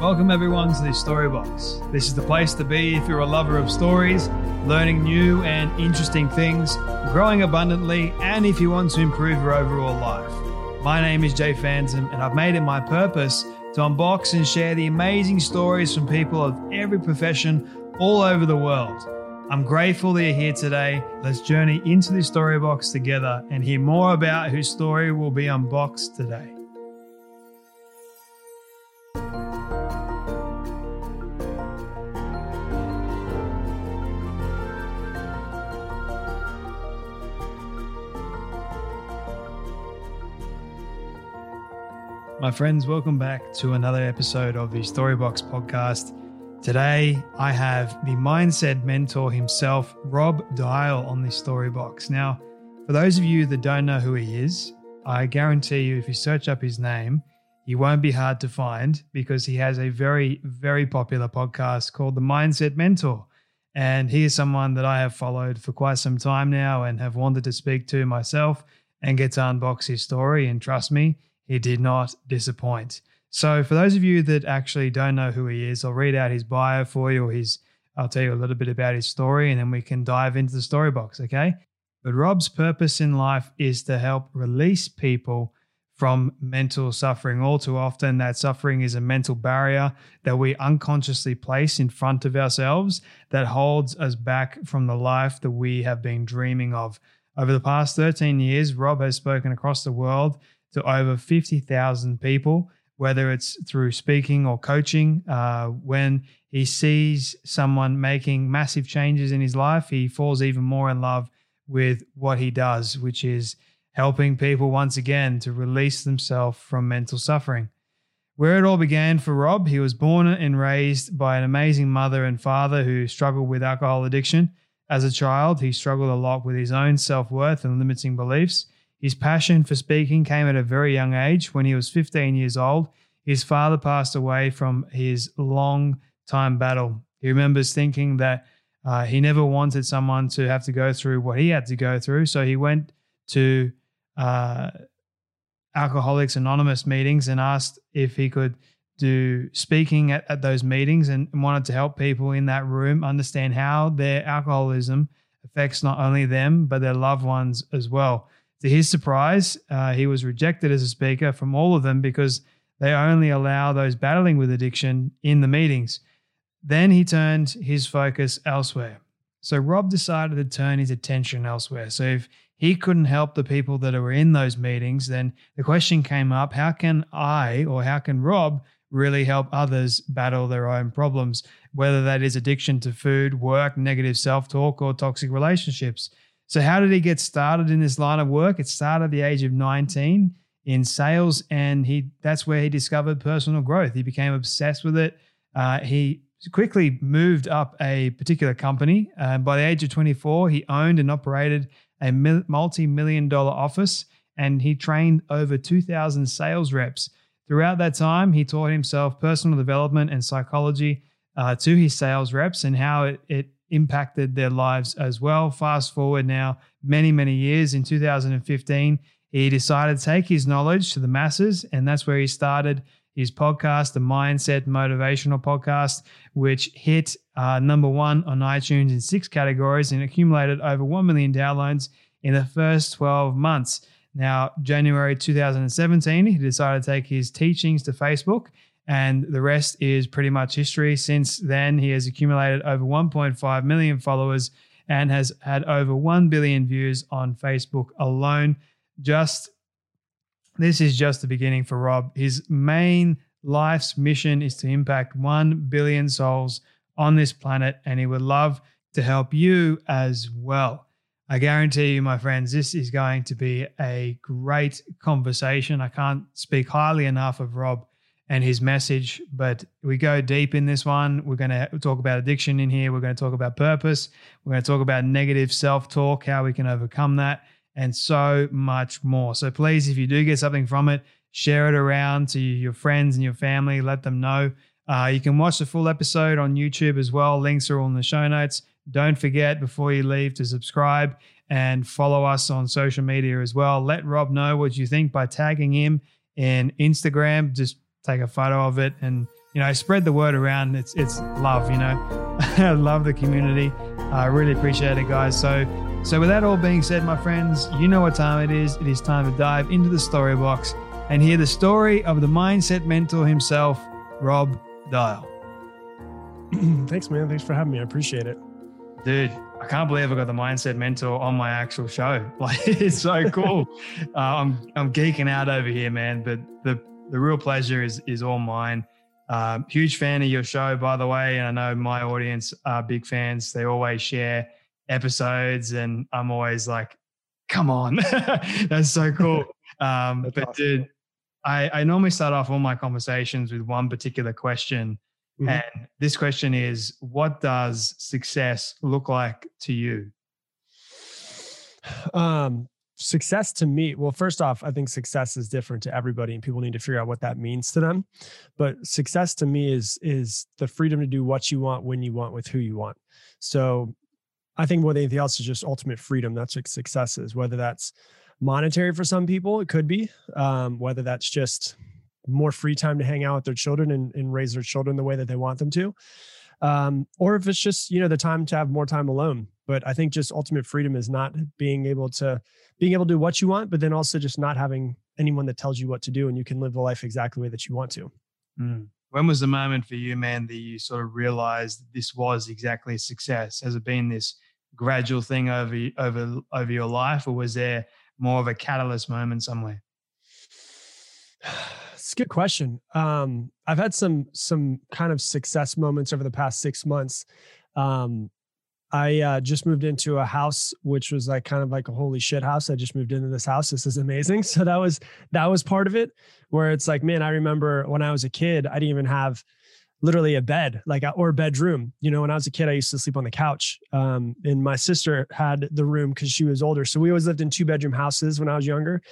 Welcome everyone to this Storybox. This is the place to be if you're a lover of stories, learning new and interesting things, growing abundantly, and if you want to improve your overall life. My name is Jay Phantom, and I've made it my purpose to unbox and share the amazing stories from people of every profession all over the world. I'm grateful that you're here today. Let's journey into this Storybox together and hear more about whose story will be unboxed today. My friends, welcome back to another episode of the Storybox podcast. Today, I have the mindset mentor himself, Rob Dial, on this Storybox. Now, for those of you that don't know who he is, I guarantee you, if you search up his name, he won't be hard to find because he has a very, very popular podcast called The Mindset Mentor. And he is someone that I have followed for quite some time now and have wanted to speak to myself and get to unbox his story. And trust me, he did not disappoint. So, for those of you that actually don't know who he is, I'll read out his bio for you, or his, I'll tell you a little bit about his story, and then we can dive into the story box, okay? But Rob's purpose in life is to help release people from mental suffering. All too often, that suffering is a mental barrier that we unconsciously place in front of ourselves that holds us back from the life that we have been dreaming of. Over the past 13 years, Rob has spoken across the world to over 50,000 people, whether it's through speaking or coaching. Uh, when he sees someone making massive changes in his life, he falls even more in love with what he does, which is helping people once again to release themselves from mental suffering. Where it all began for Rob, he was born and raised by an amazing mother and father who struggled with alcohol addiction. As a child, he struggled a lot with his own self worth and limiting beliefs. His passion for speaking came at a very young age. When he was 15 years old, his father passed away from his long time battle. He remembers thinking that uh, he never wanted someone to have to go through what he had to go through. So he went to uh, Alcoholics Anonymous meetings and asked if he could do speaking at, at those meetings and, and wanted to help people in that room understand how their alcoholism affects not only them, but their loved ones as well. To his surprise, uh, he was rejected as a speaker from all of them because they only allow those battling with addiction in the meetings. Then he turned his focus elsewhere. So Rob decided to turn his attention elsewhere. So if he couldn't help the people that were in those meetings, then the question came up how can I or how can Rob really help others battle their own problems, whether that is addiction to food, work, negative self talk, or toxic relationships? So, how did he get started in this line of work? It started at the age of 19 in sales, and he that's where he discovered personal growth. He became obsessed with it. Uh, he quickly moved up a particular company. Uh, by the age of 24, he owned and operated a multi million dollar office, and he trained over 2,000 sales reps. Throughout that time, he taught himself personal development and psychology uh, to his sales reps and how it, it impacted their lives as well. Fast forward now, many, many years in 2015, he decided to take his knowledge to the masses, and that's where he started his podcast, the Mindset Motivational Podcast, which hit uh, number one on iTunes in six categories and accumulated over 1 million downloads in the first 12 months. Now, January 2017, he decided to take his teachings to Facebook and the rest is pretty much history. Since then, he has accumulated over 1.5 million followers and has had over 1 billion views on Facebook alone. just this is just the beginning for Rob. His main life's mission is to impact 1 billion souls on this planet, and he would love to help you as well. I guarantee you, my friends, this is going to be a great conversation. I can't speak highly enough of Rob and his message, but we go deep in this one. We're going to talk about addiction in here. We're going to talk about purpose. We're going to talk about negative self talk, how we can overcome that, and so much more. So please, if you do get something from it, share it around to your friends and your family. Let them know. Uh, you can watch the full episode on YouTube as well. Links are all in the show notes. Don't forget before you leave to subscribe and follow us on social media as well. Let Rob know what you think by tagging him in Instagram. Just take a photo of it and you know spread the word around. It's it's love, you know. I love the community. I really appreciate it, guys. So so with that all being said, my friends, you know what time it is. It is time to dive into the story box and hear the story of the mindset mentor himself, Rob Dial. Thanks, man. Thanks for having me. I appreciate it dude, I can't believe I got the mindset mentor on my actual show. Like it's so cool. uh, I'm I'm geeking out over here, man. But the the real pleasure is is all mine. Um, huge fan of your show, by the way, and I know my audience are big fans. They always share episodes, and I'm always like, "Come on, that's so cool." Um, that's but awesome. dude, I, I normally start off all my conversations with one particular question Mm-hmm. And this question is what does success look like to you? Um, success to me, well, first off, I think success is different to everybody and people need to figure out what that means to them. But success to me is is the freedom to do what you want when you want with who you want. So I think more than anything else is just ultimate freedom. That's what success is, whether that's monetary for some people, it could be, um, whether that's just more free time to hang out with their children and, and raise their children the way that they want them to um, or if it's just you know the time to have more time alone but i think just ultimate freedom is not being able to being able to do what you want but then also just not having anyone that tells you what to do and you can live the life exactly the way that you want to mm. when was the moment for you man that you sort of realized this was exactly a success has it been this gradual thing over over over your life or was there more of a catalyst moment somewhere It's a good question. Um, I've had some some kind of success moments over the past six months. Um, I uh, just moved into a house, which was like kind of like a holy shit house. I just moved into this house. This is amazing. So that was that was part of it. Where it's like, man, I remember when I was a kid, I didn't even have literally a bed like or a bedroom you know when i was a kid i used to sleep on the couch um, and my sister had the room because she was older so we always lived in two bedroom houses when i was younger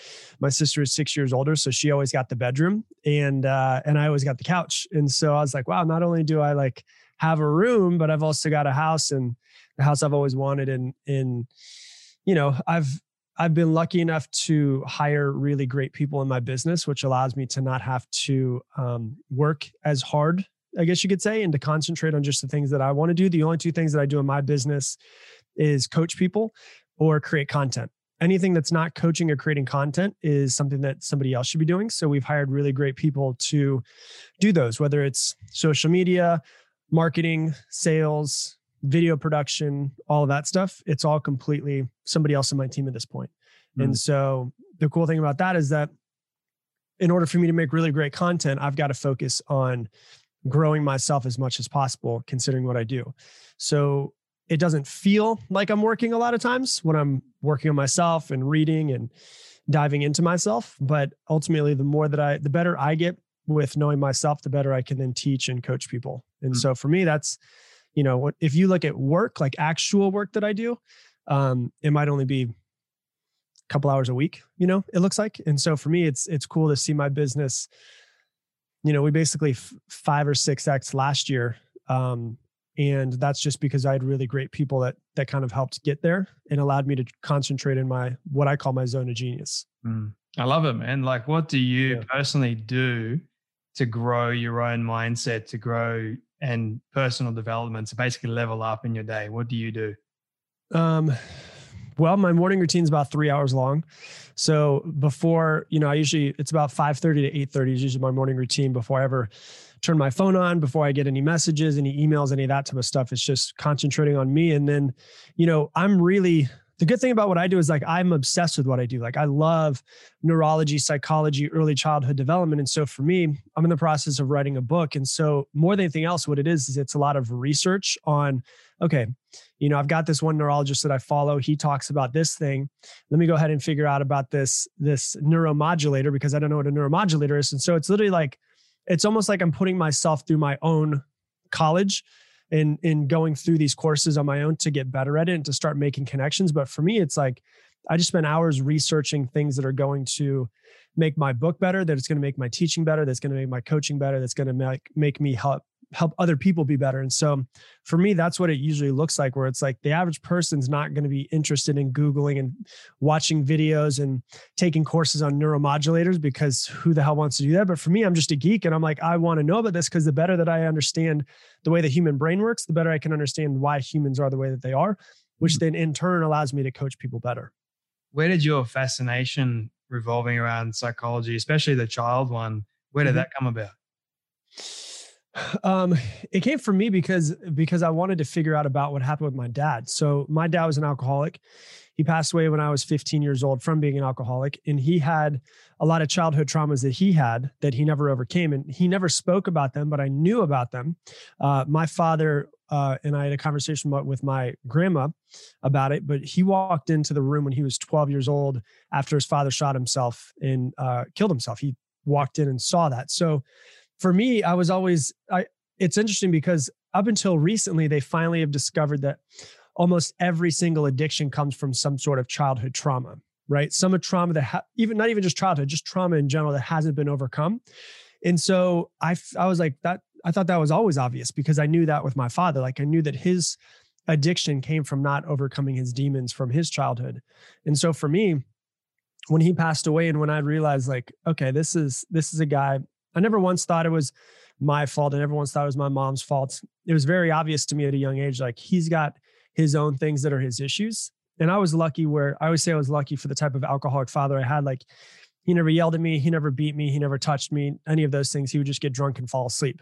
my sister is six years older so she always got the bedroom and uh, and i always got the couch and so i was like wow not only do i like have a room but i've also got a house and the house i've always wanted and and you know i've I've been lucky enough to hire really great people in my business, which allows me to not have to um, work as hard I guess you could say, and to concentrate on just the things that I want to do. The only two things that I do in my business is coach people or create content. Anything that's not coaching or creating content is something that somebody else should be doing. So we've hired really great people to do those, whether it's social media, marketing, sales, video production, all of that stuff. It's all completely somebody else in my team at this point. Mm. And so the cool thing about that is that in order for me to make really great content, I've got to focus on growing myself as much as possible, considering what I do. So it doesn't feel like I'm working a lot of times when I'm working on myself and reading and diving into myself. But ultimately, the more that I, the better I get with knowing myself, the better I can then teach and coach people. And mm-hmm. so for me, that's, you know, if you look at work, like actual work that I do, um, it might only be a couple hours a week, you know, it looks like. And so for me, it's, it's cool to see my business you know, we basically f- five or six X last year. Um, and that's just because I had really great people that that kind of helped get there and allowed me to concentrate in my what I call my zone of genius. Mm. I love it, man. Like, what do you yeah. personally do to grow your own mindset, to grow and personal development, to basically level up in your day? What do you do? Um, well, my morning routine is about three hours long. So before, you know, I usually it's about 5 30 to 8 30 is usually my morning routine before I ever turn my phone on, before I get any messages, any emails, any of that type of stuff. It's just concentrating on me. And then, you know, I'm really the good thing about what I do is like I'm obsessed with what I do. Like I love neurology, psychology, early childhood development. And so for me, I'm in the process of writing a book. And so more than anything else, what it is is it's a lot of research on, okay, you know, I've got this one neurologist that I follow. He talks about this thing. Let me go ahead and figure out about this, this neuromodulator because I don't know what a neuromodulator is. And so it's literally like, it's almost like I'm putting myself through my own college in in going through these courses on my own to get better at it and to start making connections. But for me it's like i just spend hours researching things that are going to make my book better that it's going to make my teaching better that's going to make my coaching better that's going to make make me help help other people be better. And so for me, that's what it usually looks like, where it's like the average person's not going to be interested in Googling and watching videos and taking courses on neuromodulators because who the hell wants to do that? But for me, I'm just a geek and I'm like, I want to know about this because the better that I understand the way the human brain works, the better I can understand why humans are the way that they are, which mm-hmm. then in turn allows me to coach people better. Where did your fascination revolving around psychology, especially the child one, where did mm-hmm. that come about? Um, it came from me because because I wanted to figure out about what happened with my dad. So my dad was an alcoholic. He passed away when I was 15 years old from being an alcoholic, and he had a lot of childhood traumas that he had that he never overcame, and he never spoke about them, but I knew about them. Uh, my father uh, and I had a conversation with my grandma about it, but he walked into the room when he was 12 years old after his father shot himself and uh, killed himself. He walked in and saw that. So for me, I was always I it's interesting because up until recently, they finally have discovered that almost every single addiction comes from some sort of childhood trauma, right? Some trauma that ha- even not even just childhood, just trauma in general that hasn't been overcome. And so I I was like that I thought that was always obvious because I knew that with my father. Like I knew that his addiction came from not overcoming his demons from his childhood. And so for me, when he passed away and when I realized like, okay, this is this is a guy I never once thought it was my fault. I never once thought it was my mom's fault. It was very obvious to me at a young age, like he's got his own things that are his issues. And I was lucky where I always say I was lucky for the type of alcoholic father I had. Like he never yelled at me, he never beat me, he never touched me, any of those things. He would just get drunk and fall asleep.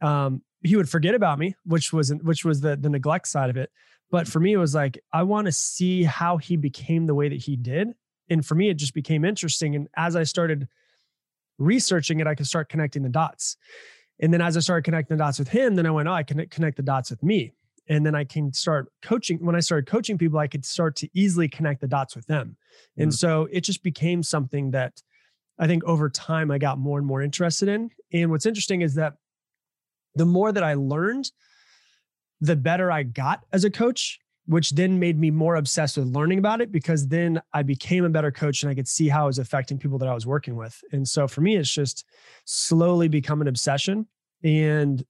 Um, he would forget about me, which was which was the the neglect side of it. But for me, it was like I want to see how he became the way that he did. And for me, it just became interesting. And as I started researching it, I could start connecting the dots. And then as I started connecting the dots with him, then I went, oh, I can connect the dots with me. And then I can start coaching. When I started coaching people, I could start to easily connect the dots with them. And mm. so it just became something that I think over time I got more and more interested in. And what's interesting is that the more that I learned, the better I got as a coach which then made me more obsessed with learning about it because then I became a better coach and I could see how it was affecting people that I was working with. And so for me, it's just slowly become an obsession. And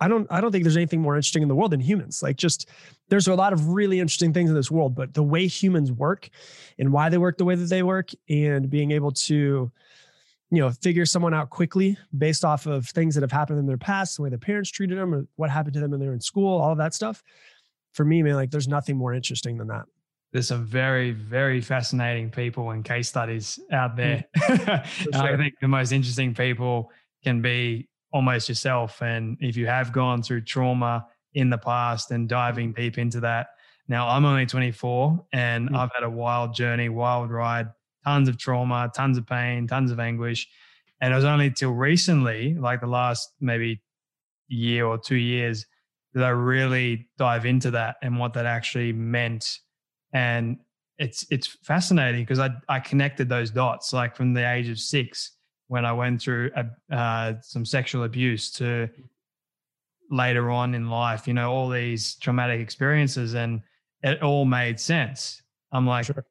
I don't I don't think there's anything more interesting in the world than humans. Like just there's a lot of really interesting things in this world, but the way humans work and why they work the way that they work and being able to you know figure someone out quickly based off of things that have happened in their past the way their parents treated them or what happened to them when they were in school all of that stuff for me, man, like there's nothing more interesting than that. There's some very, very fascinating people and case studies out there. Mm, sure. I think the most interesting people can be almost yourself. And if you have gone through trauma in the past and diving deep into that. Now, I'm only 24 and mm-hmm. I've had a wild journey, wild ride, tons of trauma, tons of pain, tons of anguish. And it was only till recently, like the last maybe year or two years, did I really dive into that and what that actually meant. And it's it's fascinating because I I connected those dots like from the age of six when I went through a, uh, some sexual abuse to later on in life, you know, all these traumatic experiences, and it all made sense. I'm like, sure.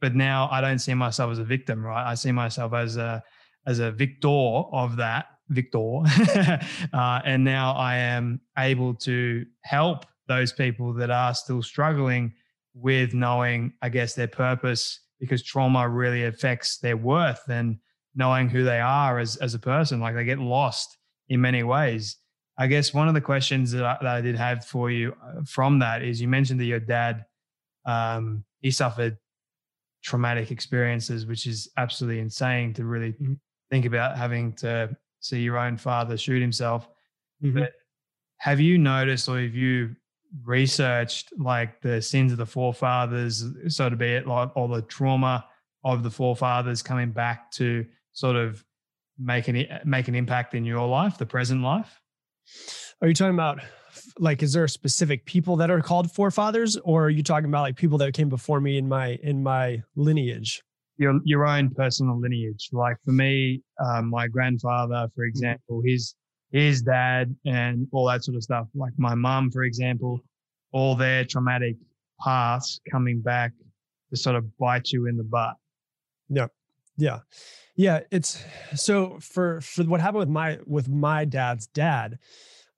but now I don't see myself as a victim, right? I see myself as a as a victor of that Victor. uh, and now I am able to help those people that are still struggling with knowing, I guess, their purpose because trauma really affects their worth and knowing who they are as, as a person. Like they get lost in many ways. I guess one of the questions that I, that I did have for you uh, from that is you mentioned that your dad, um, he suffered traumatic experiences, which is absolutely insane to really mm-hmm. think about having to see your own father shoot himself. Mm-hmm. But have you noticed or have you researched like the sins of the forefathers, so to be it, like all the trauma of the forefathers coming back to sort of make an make an impact in your life, the present life? Are you talking about like is there specific people that are called forefathers or are you talking about like people that came before me in my in my lineage? Your your own personal lineage. Like for me, um, my grandfather, for mm-hmm. example, his his dad and all that sort of stuff. Like my mum, for example, all their traumatic past coming back to sort of bite you in the butt. Yeah. Yeah. Yeah. It's so for for what happened with my with my dad's dad,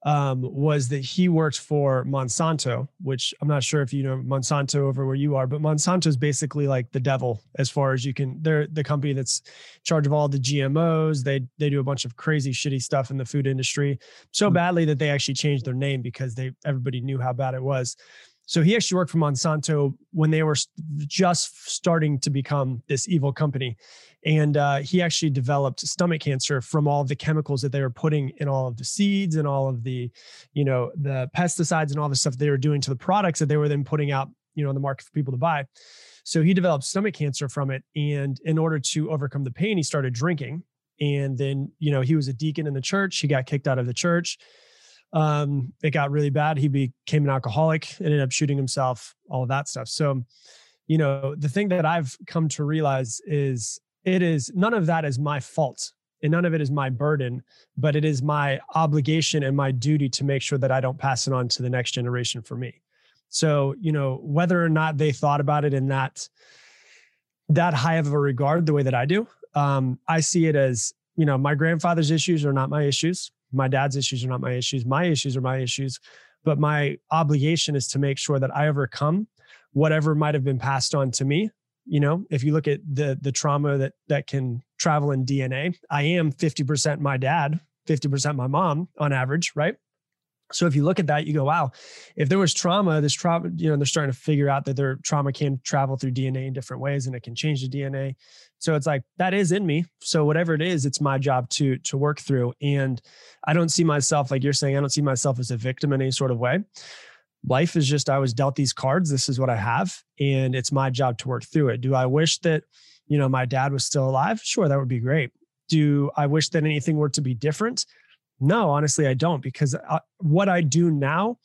um, was that he worked for Monsanto, which I'm not sure if you know Monsanto over where you are, but Monsanto is basically like the devil as far as you can. They're the company that's in charge of all the GMOs. They they do a bunch of crazy shitty stuff in the food industry so mm-hmm. badly that they actually changed their name because they everybody knew how bad it was. So he actually worked for Monsanto when they were just starting to become this evil company. And uh, he actually developed stomach cancer from all of the chemicals that they were putting in all of the seeds and all of the, you know, the pesticides and all the stuff they were doing to the products that they were then putting out, you know, in the market for people to buy. So he developed stomach cancer from it. And in order to overcome the pain, he started drinking. And then, you know, he was a deacon in the church. He got kicked out of the church um, it got really bad. He became an alcoholic, ended up shooting himself, all of that stuff. So, you know, the thing that I've come to realize is it is none of that is my fault and none of it is my burden, but it is my obligation and my duty to make sure that I don't pass it on to the next generation for me. So, you know, whether or not they thought about it in that that high of a regard the way that I do, um, I see it as, you know, my grandfather's issues are not my issues my dad's issues are not my issues. My issues are my issues. But my obligation is to make sure that I overcome whatever might have been passed on to me. You know, if you look at the the trauma that that can travel in DNA, I am 50% my dad, 50% my mom on average, right? So if you look at that, you go, wow, if there was trauma, this trauma, you know, they're starting to figure out that their trauma can travel through DNA in different ways and it can change the DNA. So it's like that is in me. So whatever it is, it's my job to to work through. And I don't see myself, like you're saying, I don't see myself as a victim in any sort of way. Life is just I was dealt these cards. This is what I have. And it's my job to work through it. Do I wish that, you know, my dad was still alive? Sure, that would be great. Do I wish that anything were to be different? No, honestly, I don't because I, uh, what I do now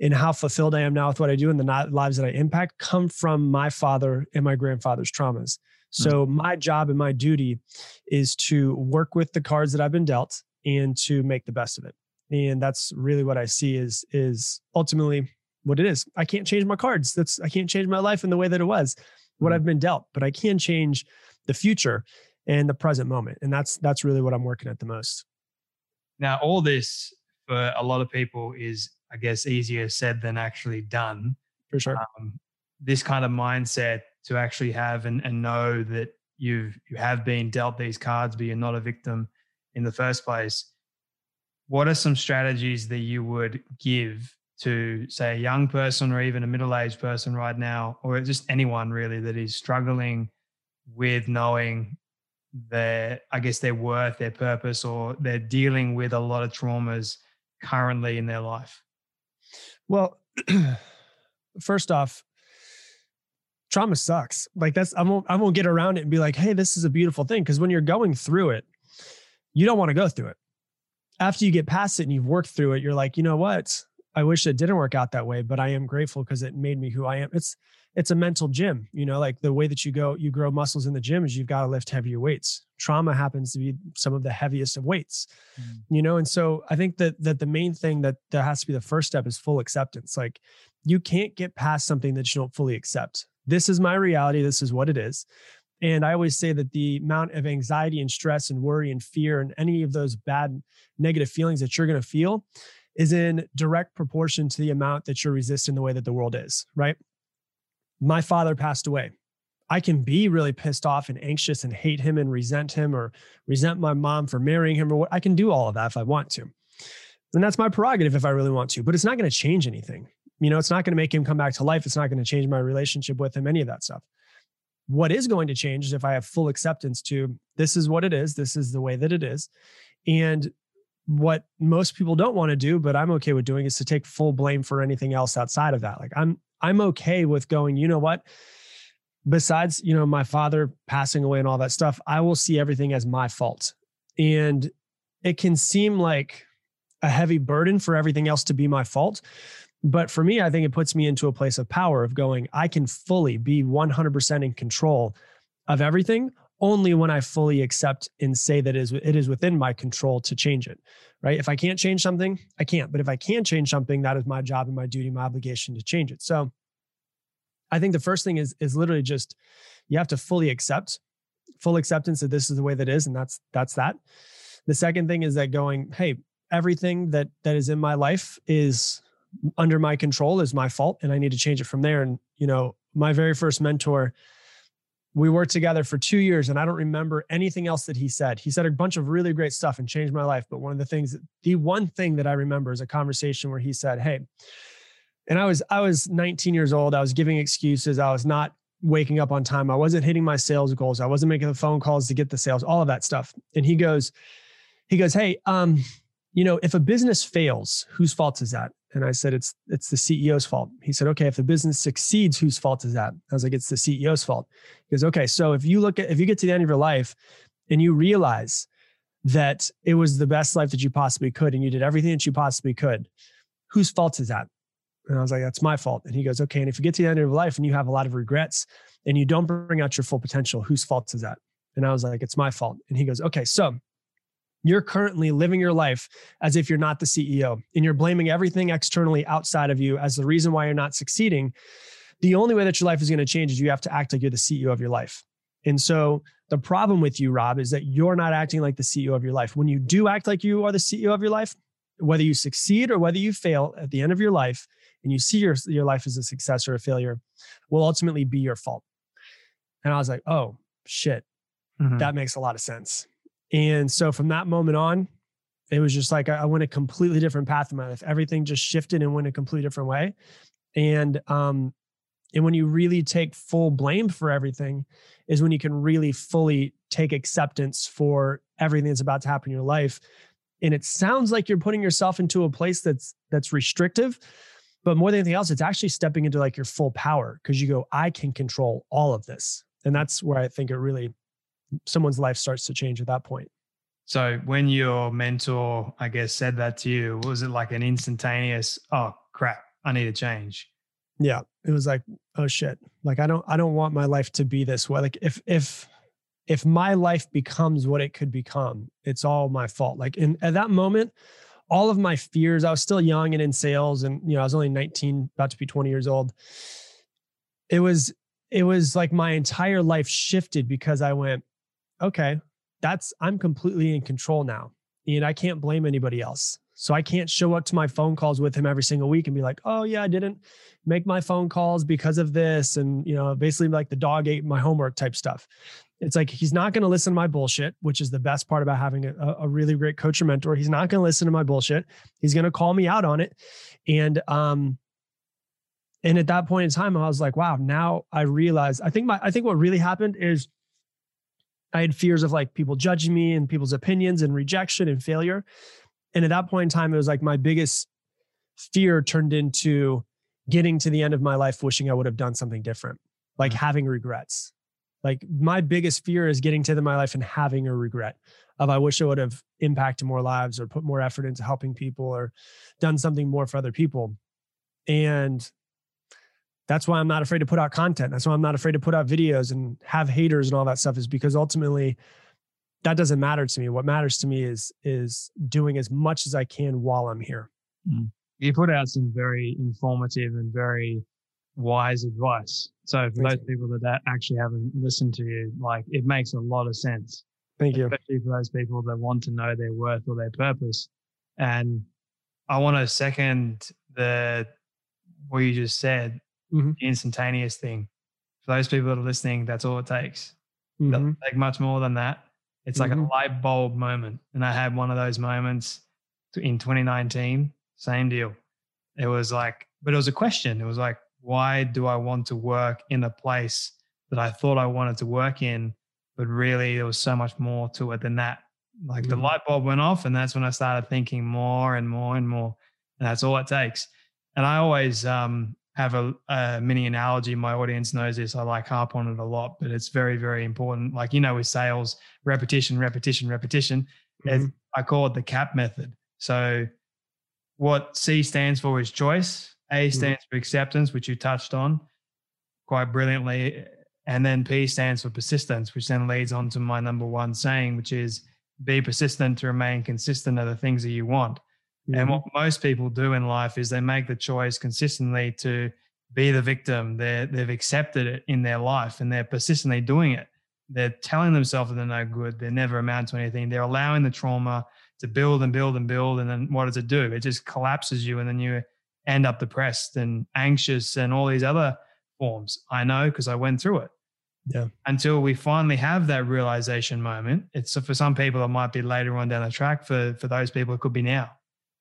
and how fulfilled I am now with what I do and the lives that I impact come from my father and my grandfather's traumas. So mm-hmm. my job and my duty is to work with the cards that I've been dealt and to make the best of it. And that's really what I see is is ultimately what it is. I can't change my cards. That's I can't change my life in the way that it was what mm-hmm. I've been dealt, but I can change the future and the present moment. And that's that's really what I'm working at the most. Now, all this for a lot of people is, I guess, easier said than actually done. For sure. Um, this kind of mindset to actually have and, and know that you've you have been dealt these cards, but you're not a victim in the first place. What are some strategies that you would give to, say, a young person or even a middle-aged person right now, or just anyone really that is struggling with knowing their i guess their worth their purpose or they're dealing with a lot of traumas currently in their life? Well first off trauma sucks. Like that's i won't i won't get around it and be like hey this is a beautiful thing. Because when you're going through it you don't want to go through it. After you get past it and you've worked through it you're like you know what i wish it didn't work out that way but i am grateful because it made me who i am. It's it's a mental gym you know like the way that you go you grow muscles in the gym is you've got to lift heavier weights. Trauma happens to be some of the heaviest of weights mm. you know and so i think that that the main thing that that has to be the first step is full acceptance like you can't get past something that you don't fully accept. This is my reality this is what it is and i always say that the amount of anxiety and stress and worry and fear and any of those bad negative feelings that you're going to feel is in direct proportion to the amount that you're resisting the way that the world is right my father passed away. I can be really pissed off and anxious and hate him and resent him or resent my mom for marrying him or what I can do all of that if I want to. And that's my prerogative if I really want to, but it's not going to change anything. You know, it's not going to make him come back to life. It's not going to change my relationship with him, any of that stuff. What is going to change is if I have full acceptance to this is what it is, this is the way that it is. And what most people don't want to do, but I'm okay with doing is to take full blame for anything else outside of that. Like I'm I'm okay with going, you know what? Besides, you know, my father passing away and all that stuff, I will see everything as my fault. And it can seem like a heavy burden for everything else to be my fault. But for me, I think it puts me into a place of power of going, I can fully be 100% in control of everything only when I fully accept and say that it is, it is within my control to change it, right? If I can't change something, I can't. But if I can change something, that is my job and my duty, my obligation to change it. So I think the first thing is is literally just you have to fully accept, full acceptance that this is the way that is, and that's that's that. The second thing is that going, hey, everything that that is in my life is under my control, is my fault, and I need to change it from there. And you know, my very first mentor we worked together for two years and I don't remember anything else that he said. He said a bunch of really great stuff and changed my life. But one of the things, the one thing that I remember is a conversation where he said, Hey, and I was, I was 19 years old. I was giving excuses. I was not waking up on time. I wasn't hitting my sales goals. I wasn't making the phone calls to get the sales, all of that stuff. And he goes, he goes, Hey, um, you know, if a business fails, whose fault is that? And I said, it's it's the CEO's fault. He said, okay, if the business succeeds, whose fault is that? I was like, it's the CEO's fault. He goes, okay, so if you look at if you get to the end of your life and you realize that it was the best life that you possibly could and you did everything that you possibly could, whose fault is that? And I was like, that's my fault. And he goes, okay. And if you get to the end of your life and you have a lot of regrets and you don't bring out your full potential, whose fault is that? And I was like, it's my fault. And he goes, okay, so you're currently living your life as if you're not the CEO and you're blaming everything externally outside of you as the reason why you're not succeeding. The only way that your life is going to change is you have to act like you're the CEO of your life. And so the problem with you, Rob, is that you're not acting like the CEO of your life. When you do act like you are the CEO of your life, whether you succeed or whether you fail at the end of your life, and you see your, your life as a success or a failure, will ultimately be your fault. And I was like, oh, shit, mm-hmm. that makes a lot of sense. And so from that moment on, it was just like I went a completely different path in my life. Everything just shifted and went a completely different way. And um, and when you really take full blame for everything, is when you can really fully take acceptance for everything that's about to happen in your life. And it sounds like you're putting yourself into a place that's that's restrictive, but more than anything else, it's actually stepping into like your full power because you go, I can control all of this. And that's where I think it really someone's life starts to change at that point. So when your mentor, I guess, said that to you, was it like an instantaneous, oh crap, I need to change? Yeah. It was like, oh shit. Like I don't I don't want my life to be this way. Like if if if my life becomes what it could become, it's all my fault. Like in at that moment, all of my fears, I was still young and in sales, and you know, I was only 19, about to be 20 years old. It was it was like my entire life shifted because I went, okay, that's I'm completely in control now. And I can't blame anybody else. So I can't show up to my phone calls with him every single week and be like, "Oh yeah, I didn't make my phone calls because of this," and you know, basically like the dog ate my homework type stuff. It's like he's not going to listen to my bullshit, which is the best part about having a, a really great coach or mentor. He's not going to listen to my bullshit. He's going to call me out on it, and um, and at that point in time, I was like, "Wow!" Now I realize. I think my I think what really happened is I had fears of like people judging me and people's opinions and rejection and failure. And at that point in time, it was like my biggest fear turned into getting to the end of my life wishing I would have done something different, like mm-hmm. having regrets. Like my biggest fear is getting to the end of my life and having a regret of I wish I would have impacted more lives or put more effort into helping people or done something more for other people. And that's why I'm not afraid to put out content. That's why I'm not afraid to put out videos and have haters and all that stuff is because ultimately that doesn't matter to me. What matters to me is is doing as much as I can while I'm here. Mm. You put out some very informative and very wise advice. So for Thank those you. people that actually haven't listened to you, like it makes a lot of sense. Thank you. Especially for those people that want to know their worth or their purpose. And I want to second the what you just said mm-hmm. instantaneous thing. For those people that are listening, that's all it takes. Mm-hmm. Doesn't take much more than that. It's like mm-hmm. a light bulb moment. And I had one of those moments in 2019, same deal. It was like, but it was a question. It was like, why do I want to work in a place that I thought I wanted to work in? But really, there was so much more to it than that. Like the Mhm. light bulb went off, and that's when I started thinking more and more and more. And that's all it takes. And I always um, have a, a mini analogy. My audience knows this. I like harp on it a lot, but it's very, very important. Like, you know, with sales, repetition, repetition, repetition. Mhm. I call it the CAP method. So, what C stands for is choice, A stands for acceptance, which you touched on quite brilliantly. And then P stands for persistence, which then leads on to my number one saying, which is be persistent to remain consistent are the things that you want. And Mhm. what most people do in life is they make the choice consistently to be the victim. They're, they've accepted it in their life and they're persistently doing it. They're telling themselves that they're no good. They never amount to anything. They're allowing the trauma to build and build and build. And then what does it do? It just collapses you and then you end up depressed and anxious and all these other forms. I know because I went through it. Yeah. Until we finally have that realization moment. It's for some people, it might be later on down the track. For for those people, it could be now.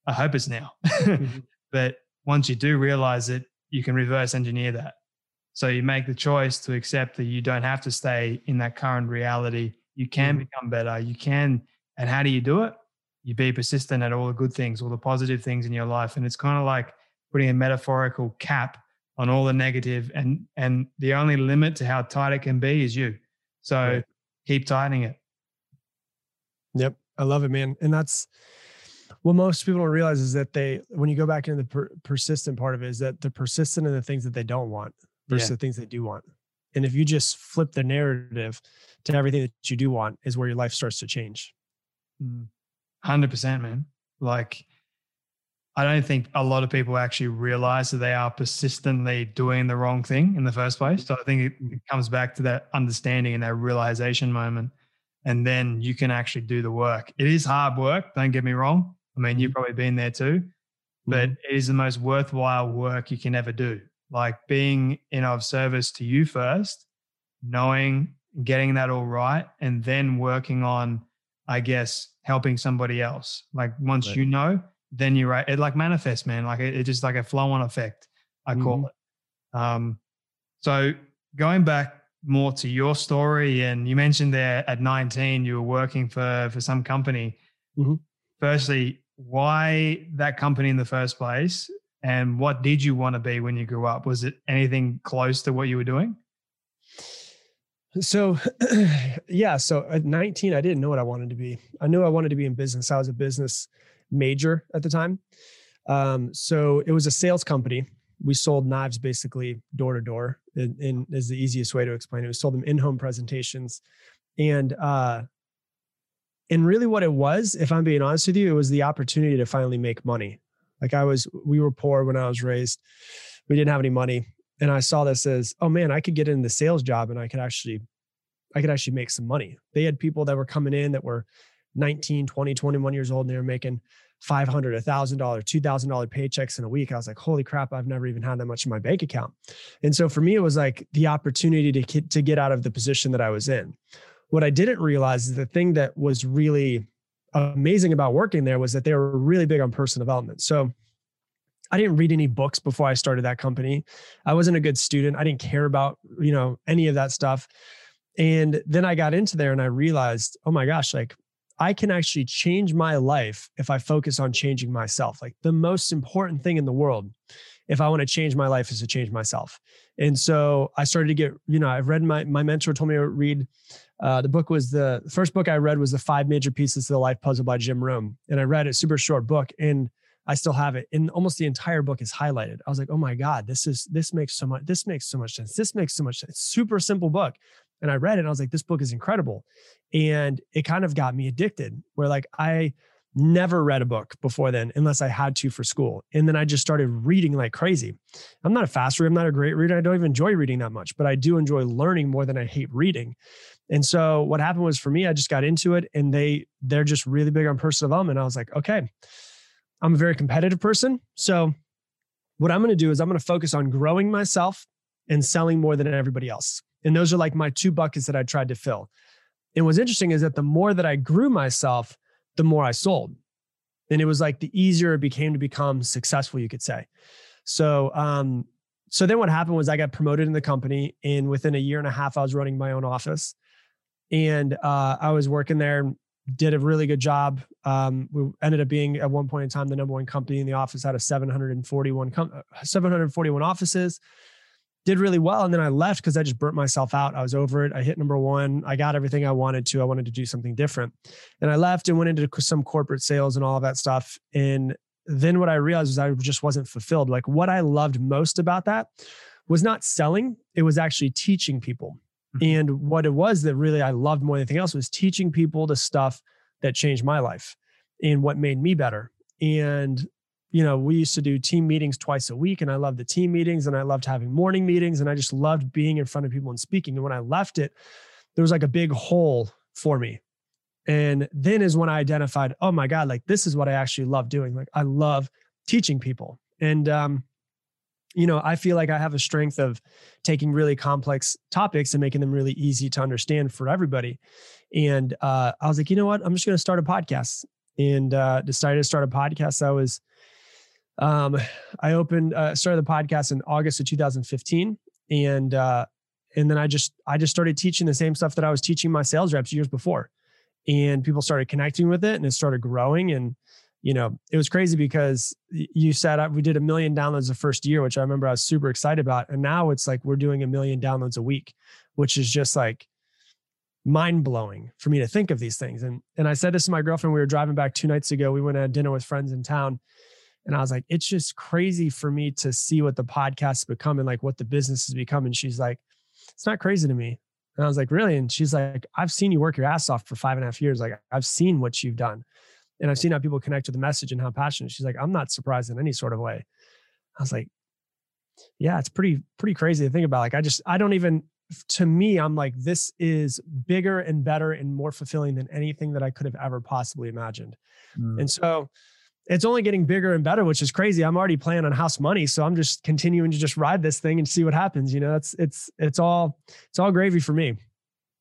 I hope it's now. Mhm. but once you do realize it, you can reverse engineer that. So you make the choice to accept that you don't have to stay in that current reality. You can Mhm. become better. You can. And how do you do it? You be persistent at all the good things, all the positive things in your life. And it's kind of like putting a metaphorical cap on all the negative and and the only limit to how tight it can be is you. So Right. keep tightening it. Yep. I love it, man. And that's what most people don't realize is that they, when you go back into the per- persistent part of it, is that they're persistent in the things that they don't want versus Yeah. the things they do want. And if you just flip the narrative to everything that you do want, is where your life starts to change. Mm. Hundred percent, man. Like, I don't think a lot of people actually realize that they are persistently doing the wrong thing in the first place. So I think it comes back to that understanding and that realization moment, and then you can actually do the work. It is hard work. Don't get me wrong. I mean, you've probably been there too, but Mhm. it is the most worthwhile work you can ever do. Like being in of service to you first, knowing, getting that all right, and then working on, I guess, helping somebody else. Like once Right. you know, then you're right. It like manifests, man. Like it, it's just like a flow on effect, I call Mhm. it. Um, so going back more to your story, and you mentioned there at 19 you were working for for some company. Mhm. Firstly, why that company in the first place, and what did you want to be when you grew up? Was it anything close to what you were doing? So, yeah. So at 19, I didn't know what I wanted to be. I knew I wanted to be in business. I was a business major at the time. Um, so it was a sales company. We sold knives basically door to door, and is the easiest way to explain it. We sold them in-home presentations, and uh, and really what it was, if I'm being honest with you, it was the opportunity to finally make money. Like I was, we were poor when I was raised. We didn't have any money, and I saw this as, oh man, I could get in the sales job and I could actually, I could actually make some money. They had people that were coming in that were 19, 20, 21 years old and they were making 500, $1,000, $2,000 paychecks in a week. I was like, holy crap, I've never even had that much in my bank account. And so for me, it was like the opportunity to get, to get out of the position that I was in. What I didn't realize is the thing that was really amazing about working there was that they were really big on personal development. So I didn't read any books before I started that company. I wasn't a good student. I didn't care about, you know, any of that stuff. And then I got into there and I realized, oh my gosh, like I can actually change my life if I focus on changing myself. Like the most important thing in the world, if I want to change my life, is to change myself. And so I started to get, you know, I've read my my mentor told me to read. Uh, the book was the, first book I read was the Five Major Pieces to the Life Puzzle by Jim Rohn, and I read it, super short book, and I still have it. And almost the entire book is highlighted. I was like, oh my God, this is this makes so much, this makes so much sense. This makes so much sense. Super simple book. And I read it and I was like, this book is incredible. And it kind of got me addicted, where like I never read a book before then unless I had to for school. And then I just started reading like crazy. I'm not a fast reader, I'm not a great reader. I don't even enjoy reading that much, but I do enjoy learning more than I hate reading. And so what happened was for me, I just got into it and they they're just really big on personal development. I was like, okay, I'm a very competitive person. So what I'm going to do is I'm going to focus on growing myself and selling more than everybody else. And those are like my two buckets that I tried to fill. And what's interesting is that the more that I grew myself, the more I sold. And it was like the easier it became to become successful, you could say. So, um, so then what happened was I got promoted in the company, and within a year and a half, I was running my own office, and uh, I was working there. did a really good job. Um, we ended up being at one point in time the number one company in the office out of 741 com- uh, 741 offices. Did really well, and then I left because I just burnt myself out. I was over it. I hit number one. I got everything I wanted to. I wanted to do something different, and I left and went into some corporate sales and all of that stuff. And then what I realized was I just wasn't fulfilled. Like what I loved most about that was not selling; it was actually teaching people. Mm-hmm. And what it was that really I loved more than anything else was teaching people the stuff that changed my life and what made me better. And, you know, we used to do team meetings twice a week, and I loved the team meetings and I loved having morning meetings, and I just loved being in front of people and speaking. And when I left it, there was like a big hole for me. And then is when I identified, oh my God, like this is what I actually love doing. Like I love teaching people. And um, you know, I feel like I have a strength of taking really complex topics and making them really easy to understand for everybody. And uh, I was like, you know what? I'm just going to start a podcast and uh, decided to start a podcast. I was, um, I opened, uh, started the podcast in August of 2015. And, uh, and then I just, I just started teaching the same stuff that I was teaching my sales reps years before. And people started connecting with it and it started growing. And, you know, it was crazy because you said we did a million downloads the first year, which I remember I was super excited about. And now it's like we're doing a million downloads a week, which is just like mind blowing for me to think of these things. And and I said this to my girlfriend. We were driving back two nights ago. We went to dinner with friends in town. And I was like, it's just crazy for me to see what the podcast has become and like what the business has become. And she's like, it's not crazy to me. And I was like, really? And she's like, I've seen you work your ass off for five and a half years. Like I've seen what you've done and I've seen how people connect with the message and how passionate. She's like, I'm not surprised in any sort of way. I was like, yeah, it's pretty pretty crazy to think about. Like, I just I don't even. To me, I'm like, this is bigger and better and more fulfilling than anything that I could have ever possibly imagined. Mm. And so it's only getting bigger and better, which is crazy. I'm already playing on house money, so I'm just continuing to just ride this thing and see what happens. You know, it's it's it's all it's all gravy for me.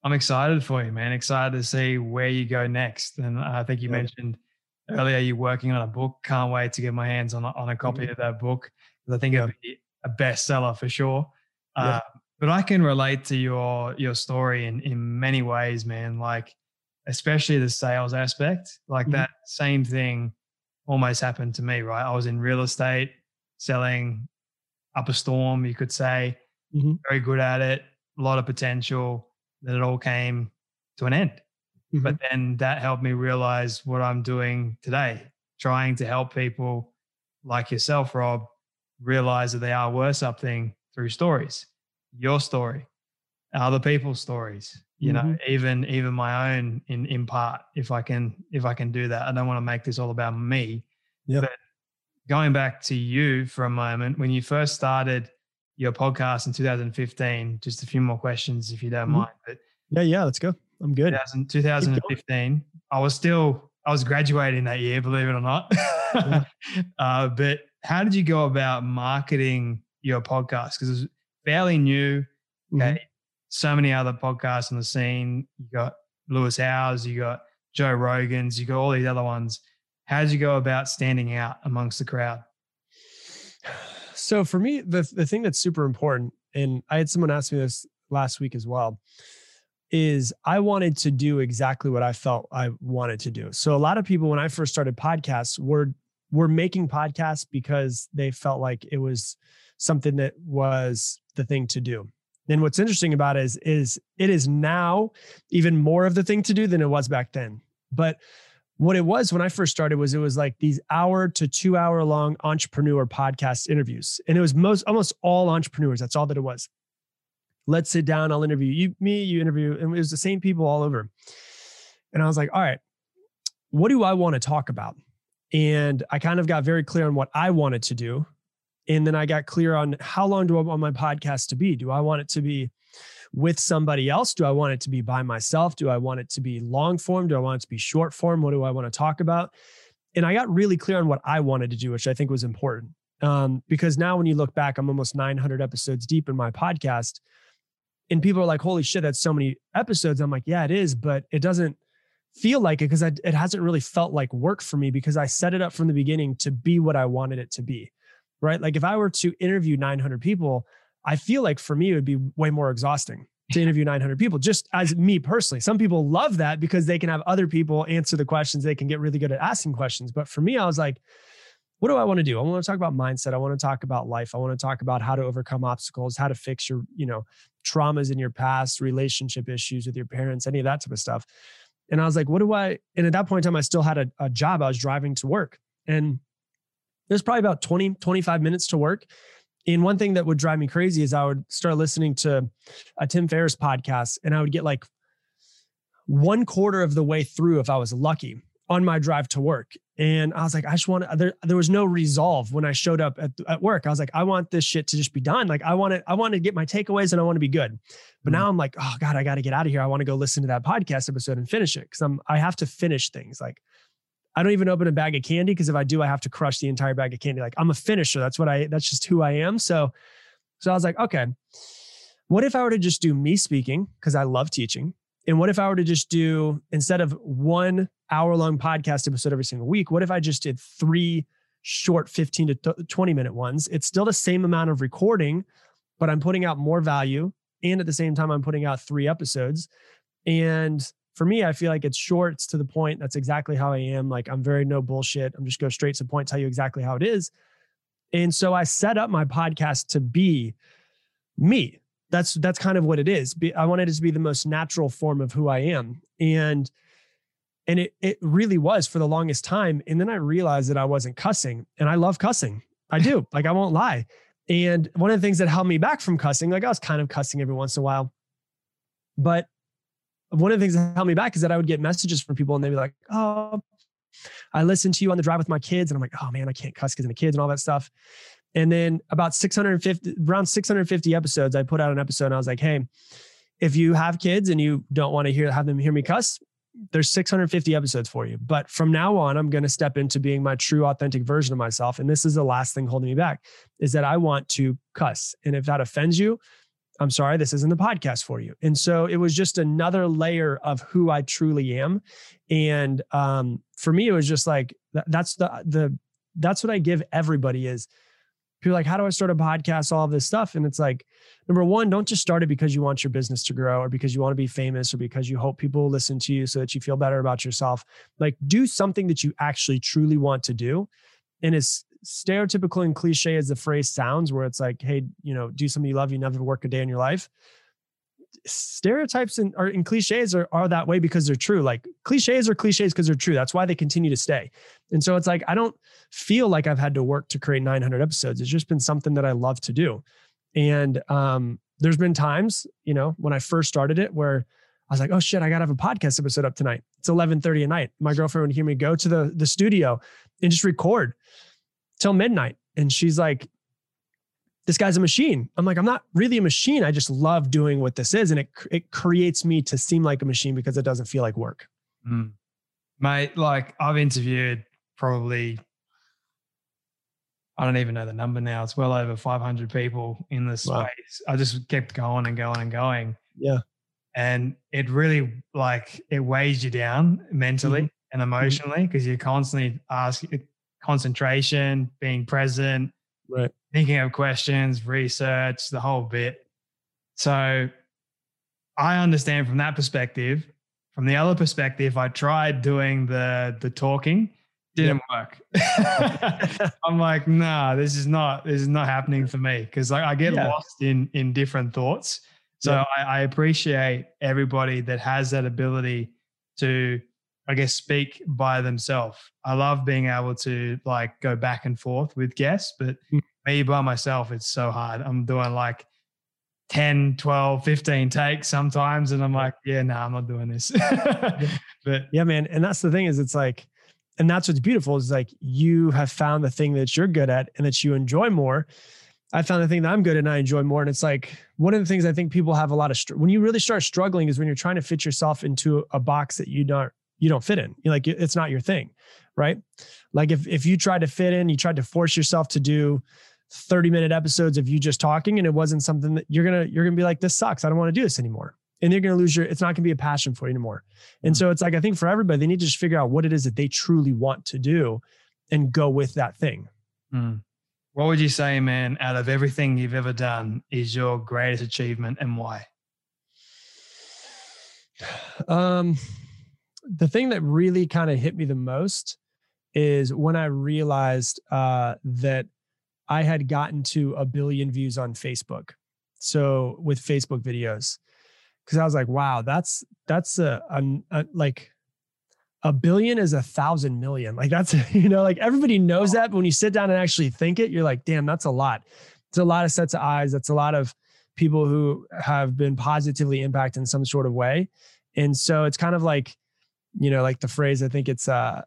I'm excited for you, man. Excited to see where you go next. And I think you yeah. mentioned earlier you're working on a book. Can't wait to get my hands on a, on a copy mm-hmm. of that book because I think yeah. it'll be a bestseller for sure. Yeah. Uh, but I can relate to your your story in in many ways, man. Like especially the sales aspect. Like mm-hmm. that same thing almost happened to me. Right, I was in real estate selling up a storm, you could say. Mm-hmm. Very good at it, a lot of potential that it all came to an end. Mm-hmm. But then that helped me realize what I'm doing today, trying to help people like yourself, Rob, realize that they are worth something through stories, your story, other people's stories, you mm-hmm. know, even even my own in in part, if I can if I can do that. I don't want to make this all about me. Yeah. But going back to you for a moment, when you first started your podcast in 2015. Just a few more questions, if you don't mm-hmm. mind. But yeah, yeah, let's go. I'm good. 2000, 2015. I was still I was graduating that year, believe it or not. Yeah. uh, but how did you go about marketing your podcast? Because it was fairly new. Okay, mm-hmm. so many other podcasts on the scene. You got Lewis Howes, you got Joe Rogan's, you got all these other ones. How did you go about standing out amongst the crowd? So for me, the the thing that's super important, and I had someone ask me this last week as well, is I wanted to do exactly what I felt I wanted to do. So a lot of people, when I first started podcasts, were were making podcasts because they felt like it was something that was the thing to do. And what's interesting about it is, is it is now even more of the thing to do than it was back then. But what it was when I first started was it was like these hour to two hour long entrepreneur podcast interviews. And it was most almost all entrepreneurs. That's all that it was. Let's sit down. I'll interview you, me, you interview. And it was the same people all over. And I was like, all right, what do I want to talk about? And I kind of got very clear on what I wanted to do. And then I got clear on how long do I want my podcast to be? Do I want it to be with somebody else? Do I want it to be by myself? Do I want it to be long form? Do I want it to be short form? What do I want to talk about? And I got really clear on what I wanted to do, which I think was important. Um, because now when you look back, I'm almost 900 episodes deep in my podcast. And people are like, holy shit, that's so many episodes. I'm like, yeah, it is, but it doesn't feel like it because it hasn't really felt like work for me because I set it up from the beginning to be what I wanted it to be. Right. Like if I were to interview 900 people, I feel like for me, it would be way more exhausting. to interview 900 people, just as me personally. Some people love that because they can have other people answer the questions. They can get really good at asking questions. But for me, I was like, what do I want to do? I want to talk about mindset. I want to talk about life. I want to talk about how to overcome obstacles, how to fix your, you know, traumas in your past, relationship issues with your parents, any of that type of stuff. And I was like, what do I, and at that point in time, I still had a, a job. I was driving to work and there's probably about 20, 25 minutes to work. And one thing that would drive me crazy is I would start listening to a Tim Ferriss podcast and I would get like one quarter of the way through if I was lucky on my drive to work. And I was like, I just want to, there, there was no resolve when I showed up at, at work. I was like, I want this shit to just be done. Like I want to, I want to get my takeaways and I want to be good. But mm-hmm. now I'm like, oh God, I got to get out of here. I want to go listen to that podcast episode and finish it. Cause I'm, I have to finish things. Like I don't even open a bag of candy because if I do, I have to crush the entire bag of candy. Like I'm a finisher. That's what I, that's just who I am. So, so I was like, okay, what if I were to just do me speaking? Cause I love teaching. And what if I were to just do, instead of one hour long podcast episode every single week, what if I just did three short 15 to 20 minute ones? It's still the same amount of recording, but I'm putting out more value. And at the same time, I'm putting out three episodes. And for me, I feel like it's short, to the point. That's exactly how I am. Like I'm very no bullshit. I'm just go straight to the point, tell you exactly how it is. And so I set up my podcast to be me. That's that's kind of what it is. I wanted it to be the most natural form of who I am. And and it it really was for the longest time. And then I realized that I wasn't cussing. And I love cussing. I do. like I won't lie. And one of the things that held me back from cussing, like I was kind of cussing every once in a while, but one of the things that held me back is that I would get messages from people and they'd be like, Oh, I listened to you on the drive with my kids. And I'm like, Oh man, I can't cuss because of the kids and all that stuff. And then about 650, around 650 episodes, I put out an episode and I was like, Hey, if you have kids and you don't want to hear, have them hear me cuss, there's 650 episodes for you. But from now on, I'm going to step into being my true, authentic version of myself. And this is the last thing holding me back is that I want to cuss. And if that offends you, I'm sorry, this isn't the podcast for you. And so it was just another layer of who I truly am. And um, for me, it was just like that's the the that's what I give everybody is people like, how do I start a podcast? All of this stuff. And it's like, number one, don't just start it because you want your business to grow or because you want to be famous or because you hope people listen to you so that you feel better about yourself. Like do something that you actually truly want to do. And as stereotypical and cliche as the phrase sounds, where it's like, hey, you know, do something you love, you never work a day in your life. Stereotypes and, are, and cliches are, are that way because they're true. Like cliches are cliches because they're true. That's why they continue to stay. And so it's like, I don't feel like I've had to work to create 900 episodes. It's just been something that I love to do. And um, there's been times, you know, when I first started it where I was like, oh shit, I gotta have a podcast episode up tonight. It's 11:30 at night. My girlfriend would hear me go to the, the studio and just record till midnight. And she's like, this guy's a machine. I'm like, I'm not really a machine. I just love doing what this is. And it, it creates me to seem like a machine because it doesn't feel like work. Mm. Mate, like I've interviewed probably, I don't even know the number now. It's well over 500 people in this wow. space. I just kept going and going and going. Yeah. And it really like, it weighs you down mentally mm-hmm. and emotionally because you're constantly asking concentration, being present, right. thinking of questions, research, the whole bit. So I understand from that perspective. From the other perspective, I tried doing the the talking, didn't work. I'm like, nah, this is not this is not happening for me because I, I, get yeah. lost in in different thoughts. So. I, I appreciate everybody that has that ability to I guess, speak by themselves. I love being able to like go back and forth with guests, but mm. me by myself, it's so hard. I'm doing like 10, 12, 15 takes sometimes. And I'm like, yeah, no, nah, I'm not doing this. but yeah, man. And that's the thing is it's like, and that's what's beautiful is like you have found the thing that you're good at and that you enjoy more. I found the thing that I'm good at and I enjoy more. And it's like one of the things I think people have a lot of, str- when you really start struggling is when you're trying to fit yourself into a box that you don't you don't fit in. You're like it's not your thing, right? Like if if you tried to fit in, you tried to force yourself to do 30 minute episodes of you just talking and it wasn't something that you're going to you're going to be like this sucks. I don't want to do this anymore. And you're going to lose your it's not going to be a passion for you anymore. And so it's like I think for everybody they need to just figure out what it is that they truly want to do and go with that thing. Mm. What would you say, man, out of everything you've ever done is your greatest achievement and why? Um, the thing that really kind of hit me the most is when I realized uh, that I had gotten to a billion views on Facebook. So with Facebook videos, because I was like, wow, that's that's a, a, a like a billion is a thousand million. Like that's you know, like everybody knows that, but when you sit down and actually think it, you're like, damn, that's a lot. It's a lot of sets of eyes. That's a lot of people who have been positively impacted in some sort of way. And so it's kind of like, you know, like the phrase, I think it's uh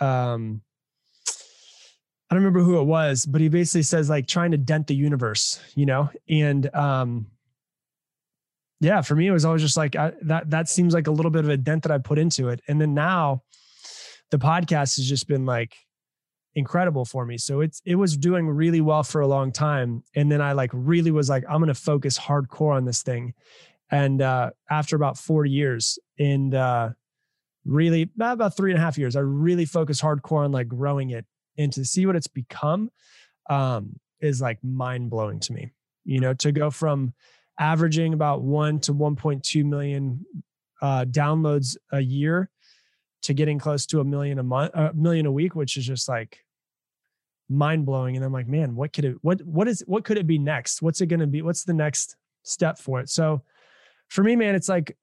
um I don't remember who it was, but he basically says like trying to dent the universe, you know? And um yeah, for me it was always just like I, that that seems like a little bit of a dent that I put into it. And then now the podcast has just been like incredible for me. So it's it was doing really well for a long time. And then I like really was like, I'm gonna focus hardcore on this thing. And uh after about four years and uh really about three and a half years, I really focused hardcore on like growing it and to see what it's become um is like mind blowing to me. You know, to go from averaging about one to 1.2 million uh, downloads a year to getting close to a million a month, a million a week, which is just like mind blowing. And I'm like, man, what could it, what, what is, what could it be next? What's it going to be? What's the next step for it? So for me, man, it's like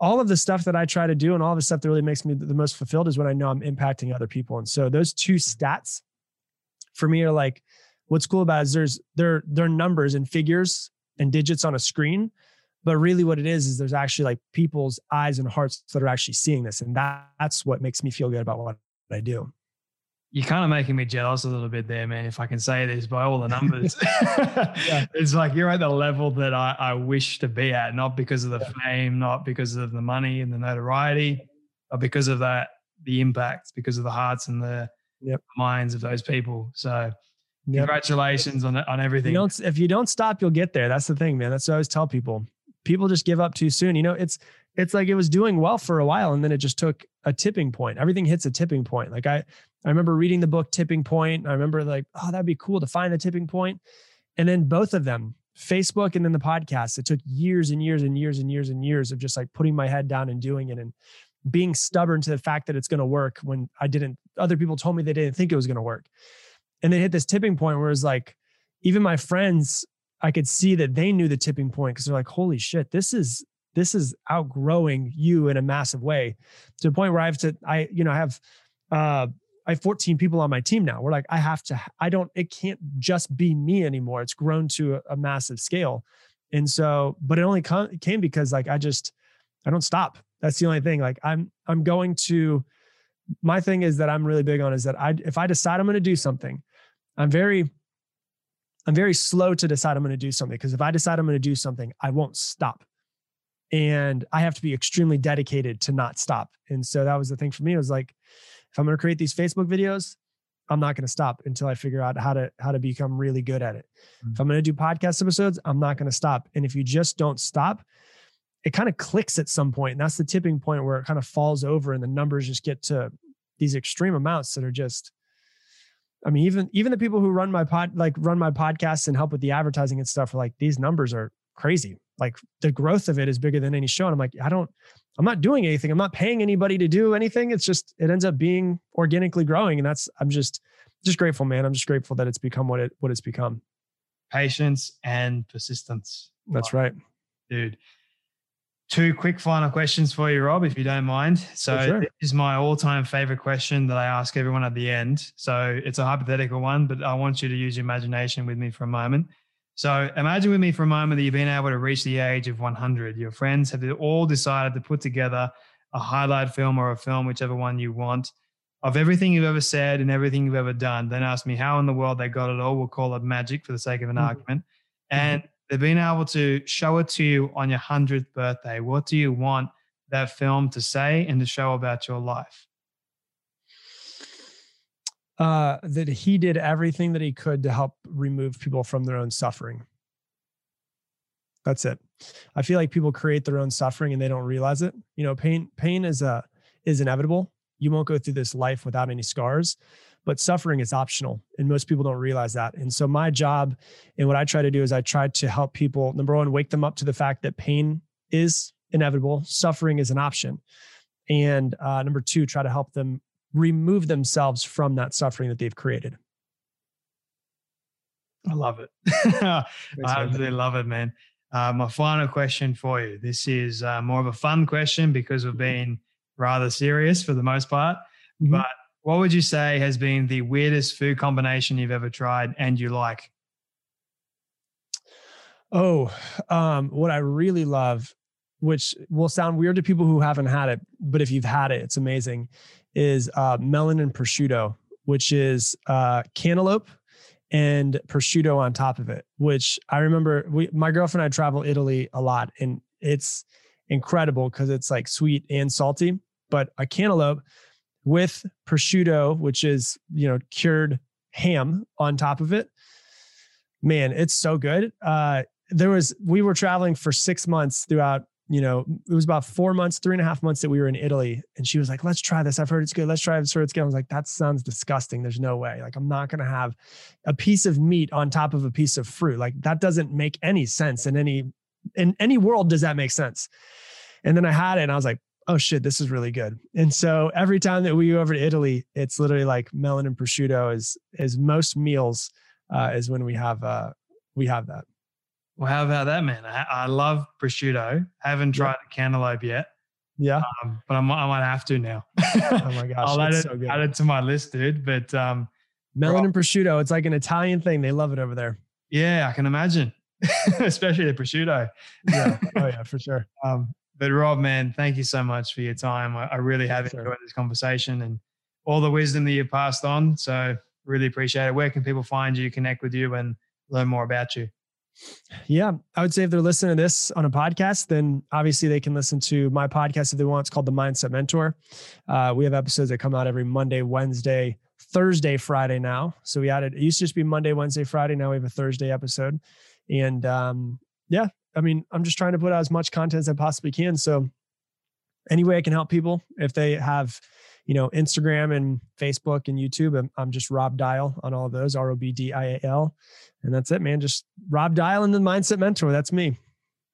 all of the stuff that I try to do and all the stuff that really makes me the most fulfilled is when I know I'm impacting other people. And so those two stats for me are like, what's cool about is there's, they're, they're numbers and figures and digits on a screen. But really, what it is is there's actually like people's eyes and hearts that are actually seeing this, and that, that's what makes me feel good about what I do. You're kind of making me jealous a little bit there, man. If I can say this by all the numbers, yeah. it's like you're at the level that I, I wish to be at, not because of the yeah. fame, not because of the money and the notoriety, but because of that the impact, because of the hearts and the yep. minds of those people. So Yep. Congratulations on on everything. You if you don't stop, you'll get there. That's the thing, man. That's what I always tell people. People just give up too soon. You know, it's it's like it was doing well for a while, and then it just took a tipping point. Everything hits a tipping point. Like I, I remember reading the book Tipping Point. I remember like, oh, that'd be cool to find the tipping point. And then both of them, Facebook and then the podcast, it took years and years and years and years and years of just like putting my head down and doing it and being stubborn to the fact that it's going to work when I didn't. Other people told me they didn't think it was going to work and they hit this tipping point where it's like even my friends i could see that they knew the tipping point because they're like holy shit this is this is outgrowing you in a massive way to the point where i have to i you know i have uh I have 14 people on my team now. We're like, I have to, I don't, it can't just be me anymore. It's grown to a, a massive scale. And so, but it only came because like, I just, I don't stop. That's the only thing. Like I'm, I'm going to, my thing is that I'm really big on is that I, if I decide I'm going to do something, I'm very I'm very slow to decide I'm going to do something because if I decide I'm going to do something, I won't stop. And I have to be extremely dedicated to not stop. And so that was the thing for me. It was like, if I'm going to create these Facebook videos, I'm not going to stop until I figure out how to how to become really good at it. Mm-hmm. If I'm going to do podcast episodes, I'm not going to stop. And if you just don't stop, it kind of clicks at some point, and that's the tipping point where it kind of falls over, and the numbers just get to these extreme amounts that are just I mean, even even the people who run my pod, like run my podcasts and help with the advertising and stuff, are like these numbers are crazy. Like the growth of it is bigger than any show. And I'm like, I don't, I'm not doing anything. I'm not paying anybody to do anything. It's just it ends up being organically growing, and that's I'm just just grateful, man. I'm just grateful that it's become what it what it's become. Patience and persistence. That's right, dude. Two quick final questions for you, Rob, if you don't mind. So, sure. this is my all time favorite question that I ask everyone at the end. So, it's a hypothetical one, but I want you to use your imagination with me for a moment. So, imagine with me for a moment that you've been able to reach the age of 100. Your friends have all decided to put together a highlight film or a film, whichever one you want, of everything you've ever said and everything you've ever done. Then ask me how in the world they got it all. We'll call it magic for the sake of an mm-hmm. argument. And they've been able to show it to you on your 100th birthday. What do you want that film to say and to show about your life? Uh, that he did everything that he could to help remove people from their own suffering. That's it. I feel like people create their own suffering and they don't realize it. You know, pain pain is a uh, is inevitable. You won't go through this life without any scars but suffering is optional and most people don't realize that and so my job and what i try to do is i try to help people number one wake them up to the fact that pain is inevitable. Suffering is an option. And uh, number two, try to help them remove themselves from that suffering that they've created. I love it. I absolutely love it, man. Uh, my final question for you. This is uh, more of a fun question because we've been rather serious for the most part. Mm-hmm. But what would you say has been the weirdest food combination you've ever tried and you like? Oh, um, what I really love, which will sound weird to people who haven't had it, but if you've had it, it's amazing, is uh, melon and prosciutto, which is uh, cantaloupe and prosciutto on top of it. Which I remember, we, my girlfriend and I travel Italy a lot, and it's incredible because it's like sweet and salty. But a cantaloupe with prosciutto, which is you know cured ham on top of it, man, it's so good. Uh, there was we were traveling for six months throughout you know it was about four months three and a half months that we were in italy. And she was like let's try this. I've heard it's good. Let's try this. It's good i was like that sounds disgusting. There's no way. Like i'm not going to have a piece of meat on top of a piece of fruit. Like that doesn't make any sense in any in any world does that make sense. And then i had it and i was like oh shit this is really good. And so every time that we go over to italy it's literally like melon and prosciutto is is most meals uh, is when we have uh we have that well, how about that, man? I, I love prosciutto. Haven't tried yeah. cantaloupe yet. Yeah, um, but I'm, I might have to now. oh my gosh, I'll add it, so add it to my list, dude. But um, melon and prosciutto, it's like an Italian thing. They love it over there. Yeah, I can imagine, especially the prosciutto. yeah, oh yeah, for sure. Um, but Rob, man, thank you so much for your time. I, I really have yes, enjoyed sir. this conversation and all the wisdom that you passed on. So really appreciate it. Where can people find you, connect with you, and learn more about you? Yeah, I would say if they're listening to this on a podcast, then obviously they can listen to my podcast if they want. It's called The Mindset Mentor. Uh, we have episodes that come out every Monday, Wednesday, Thursday, Friday now. So we added, it used to just be Monday, Wednesday, Friday. Now we have a Thursday episode. And um, yeah, I mean, I'm just trying to put out as much content as I possibly can. So any way I can help people, if they have, you know, Instagram and Facebook and YouTube, I'm, I'm just Rob Dial on all of those, R O B D I A L. And that's it, man. Just Rob Dial and the Mindset Mentor. That's me.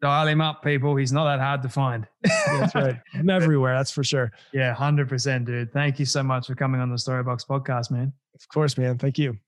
Dial him up, people. He's not that hard to find. that's right. I'm everywhere. That's for sure. Yeah, 100%, dude. Thank you so much for coming on the Storybox podcast, man. Of course, man. Thank you.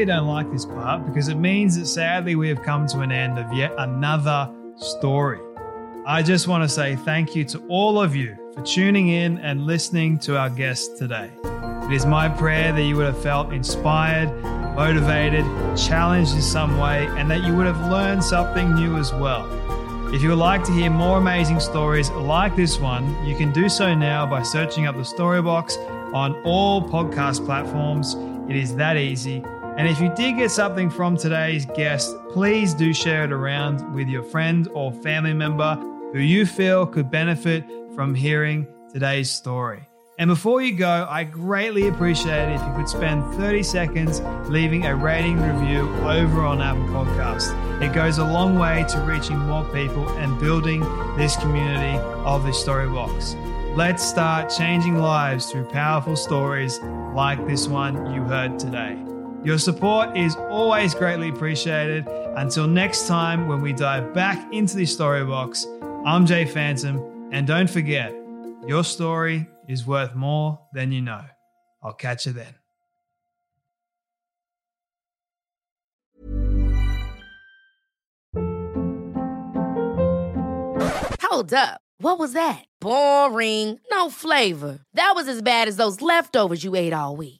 Really don't like this part because it means that sadly we have come to an end of yet another story. I just want to say thank you to all of you for tuning in and listening to our guest today. It is my prayer that you would have felt inspired, motivated, challenged in some way, and that you would have learned something new as well. If you would like to hear more amazing stories like this one, you can do so now by searching up the Storybox on all podcast platforms. It is that easy. And if you did get something from today's guest, please do share it around with your friend or family member who you feel could benefit from hearing today's story. And before you go, I greatly appreciate it if you could spend 30 seconds leaving a rating review over on Apple Podcast. It goes a long way to reaching more people and building this community of the Storybox. Let's start changing lives through powerful stories like this one you heard today. Your support is always greatly appreciated. Until next time, when we dive back into the story box, I'm Jay Phantom, and don't forget, your story is worth more than you know. I'll catch you then. Hold up. What was that? Boring. No flavor. That was as bad as those leftovers you ate all week.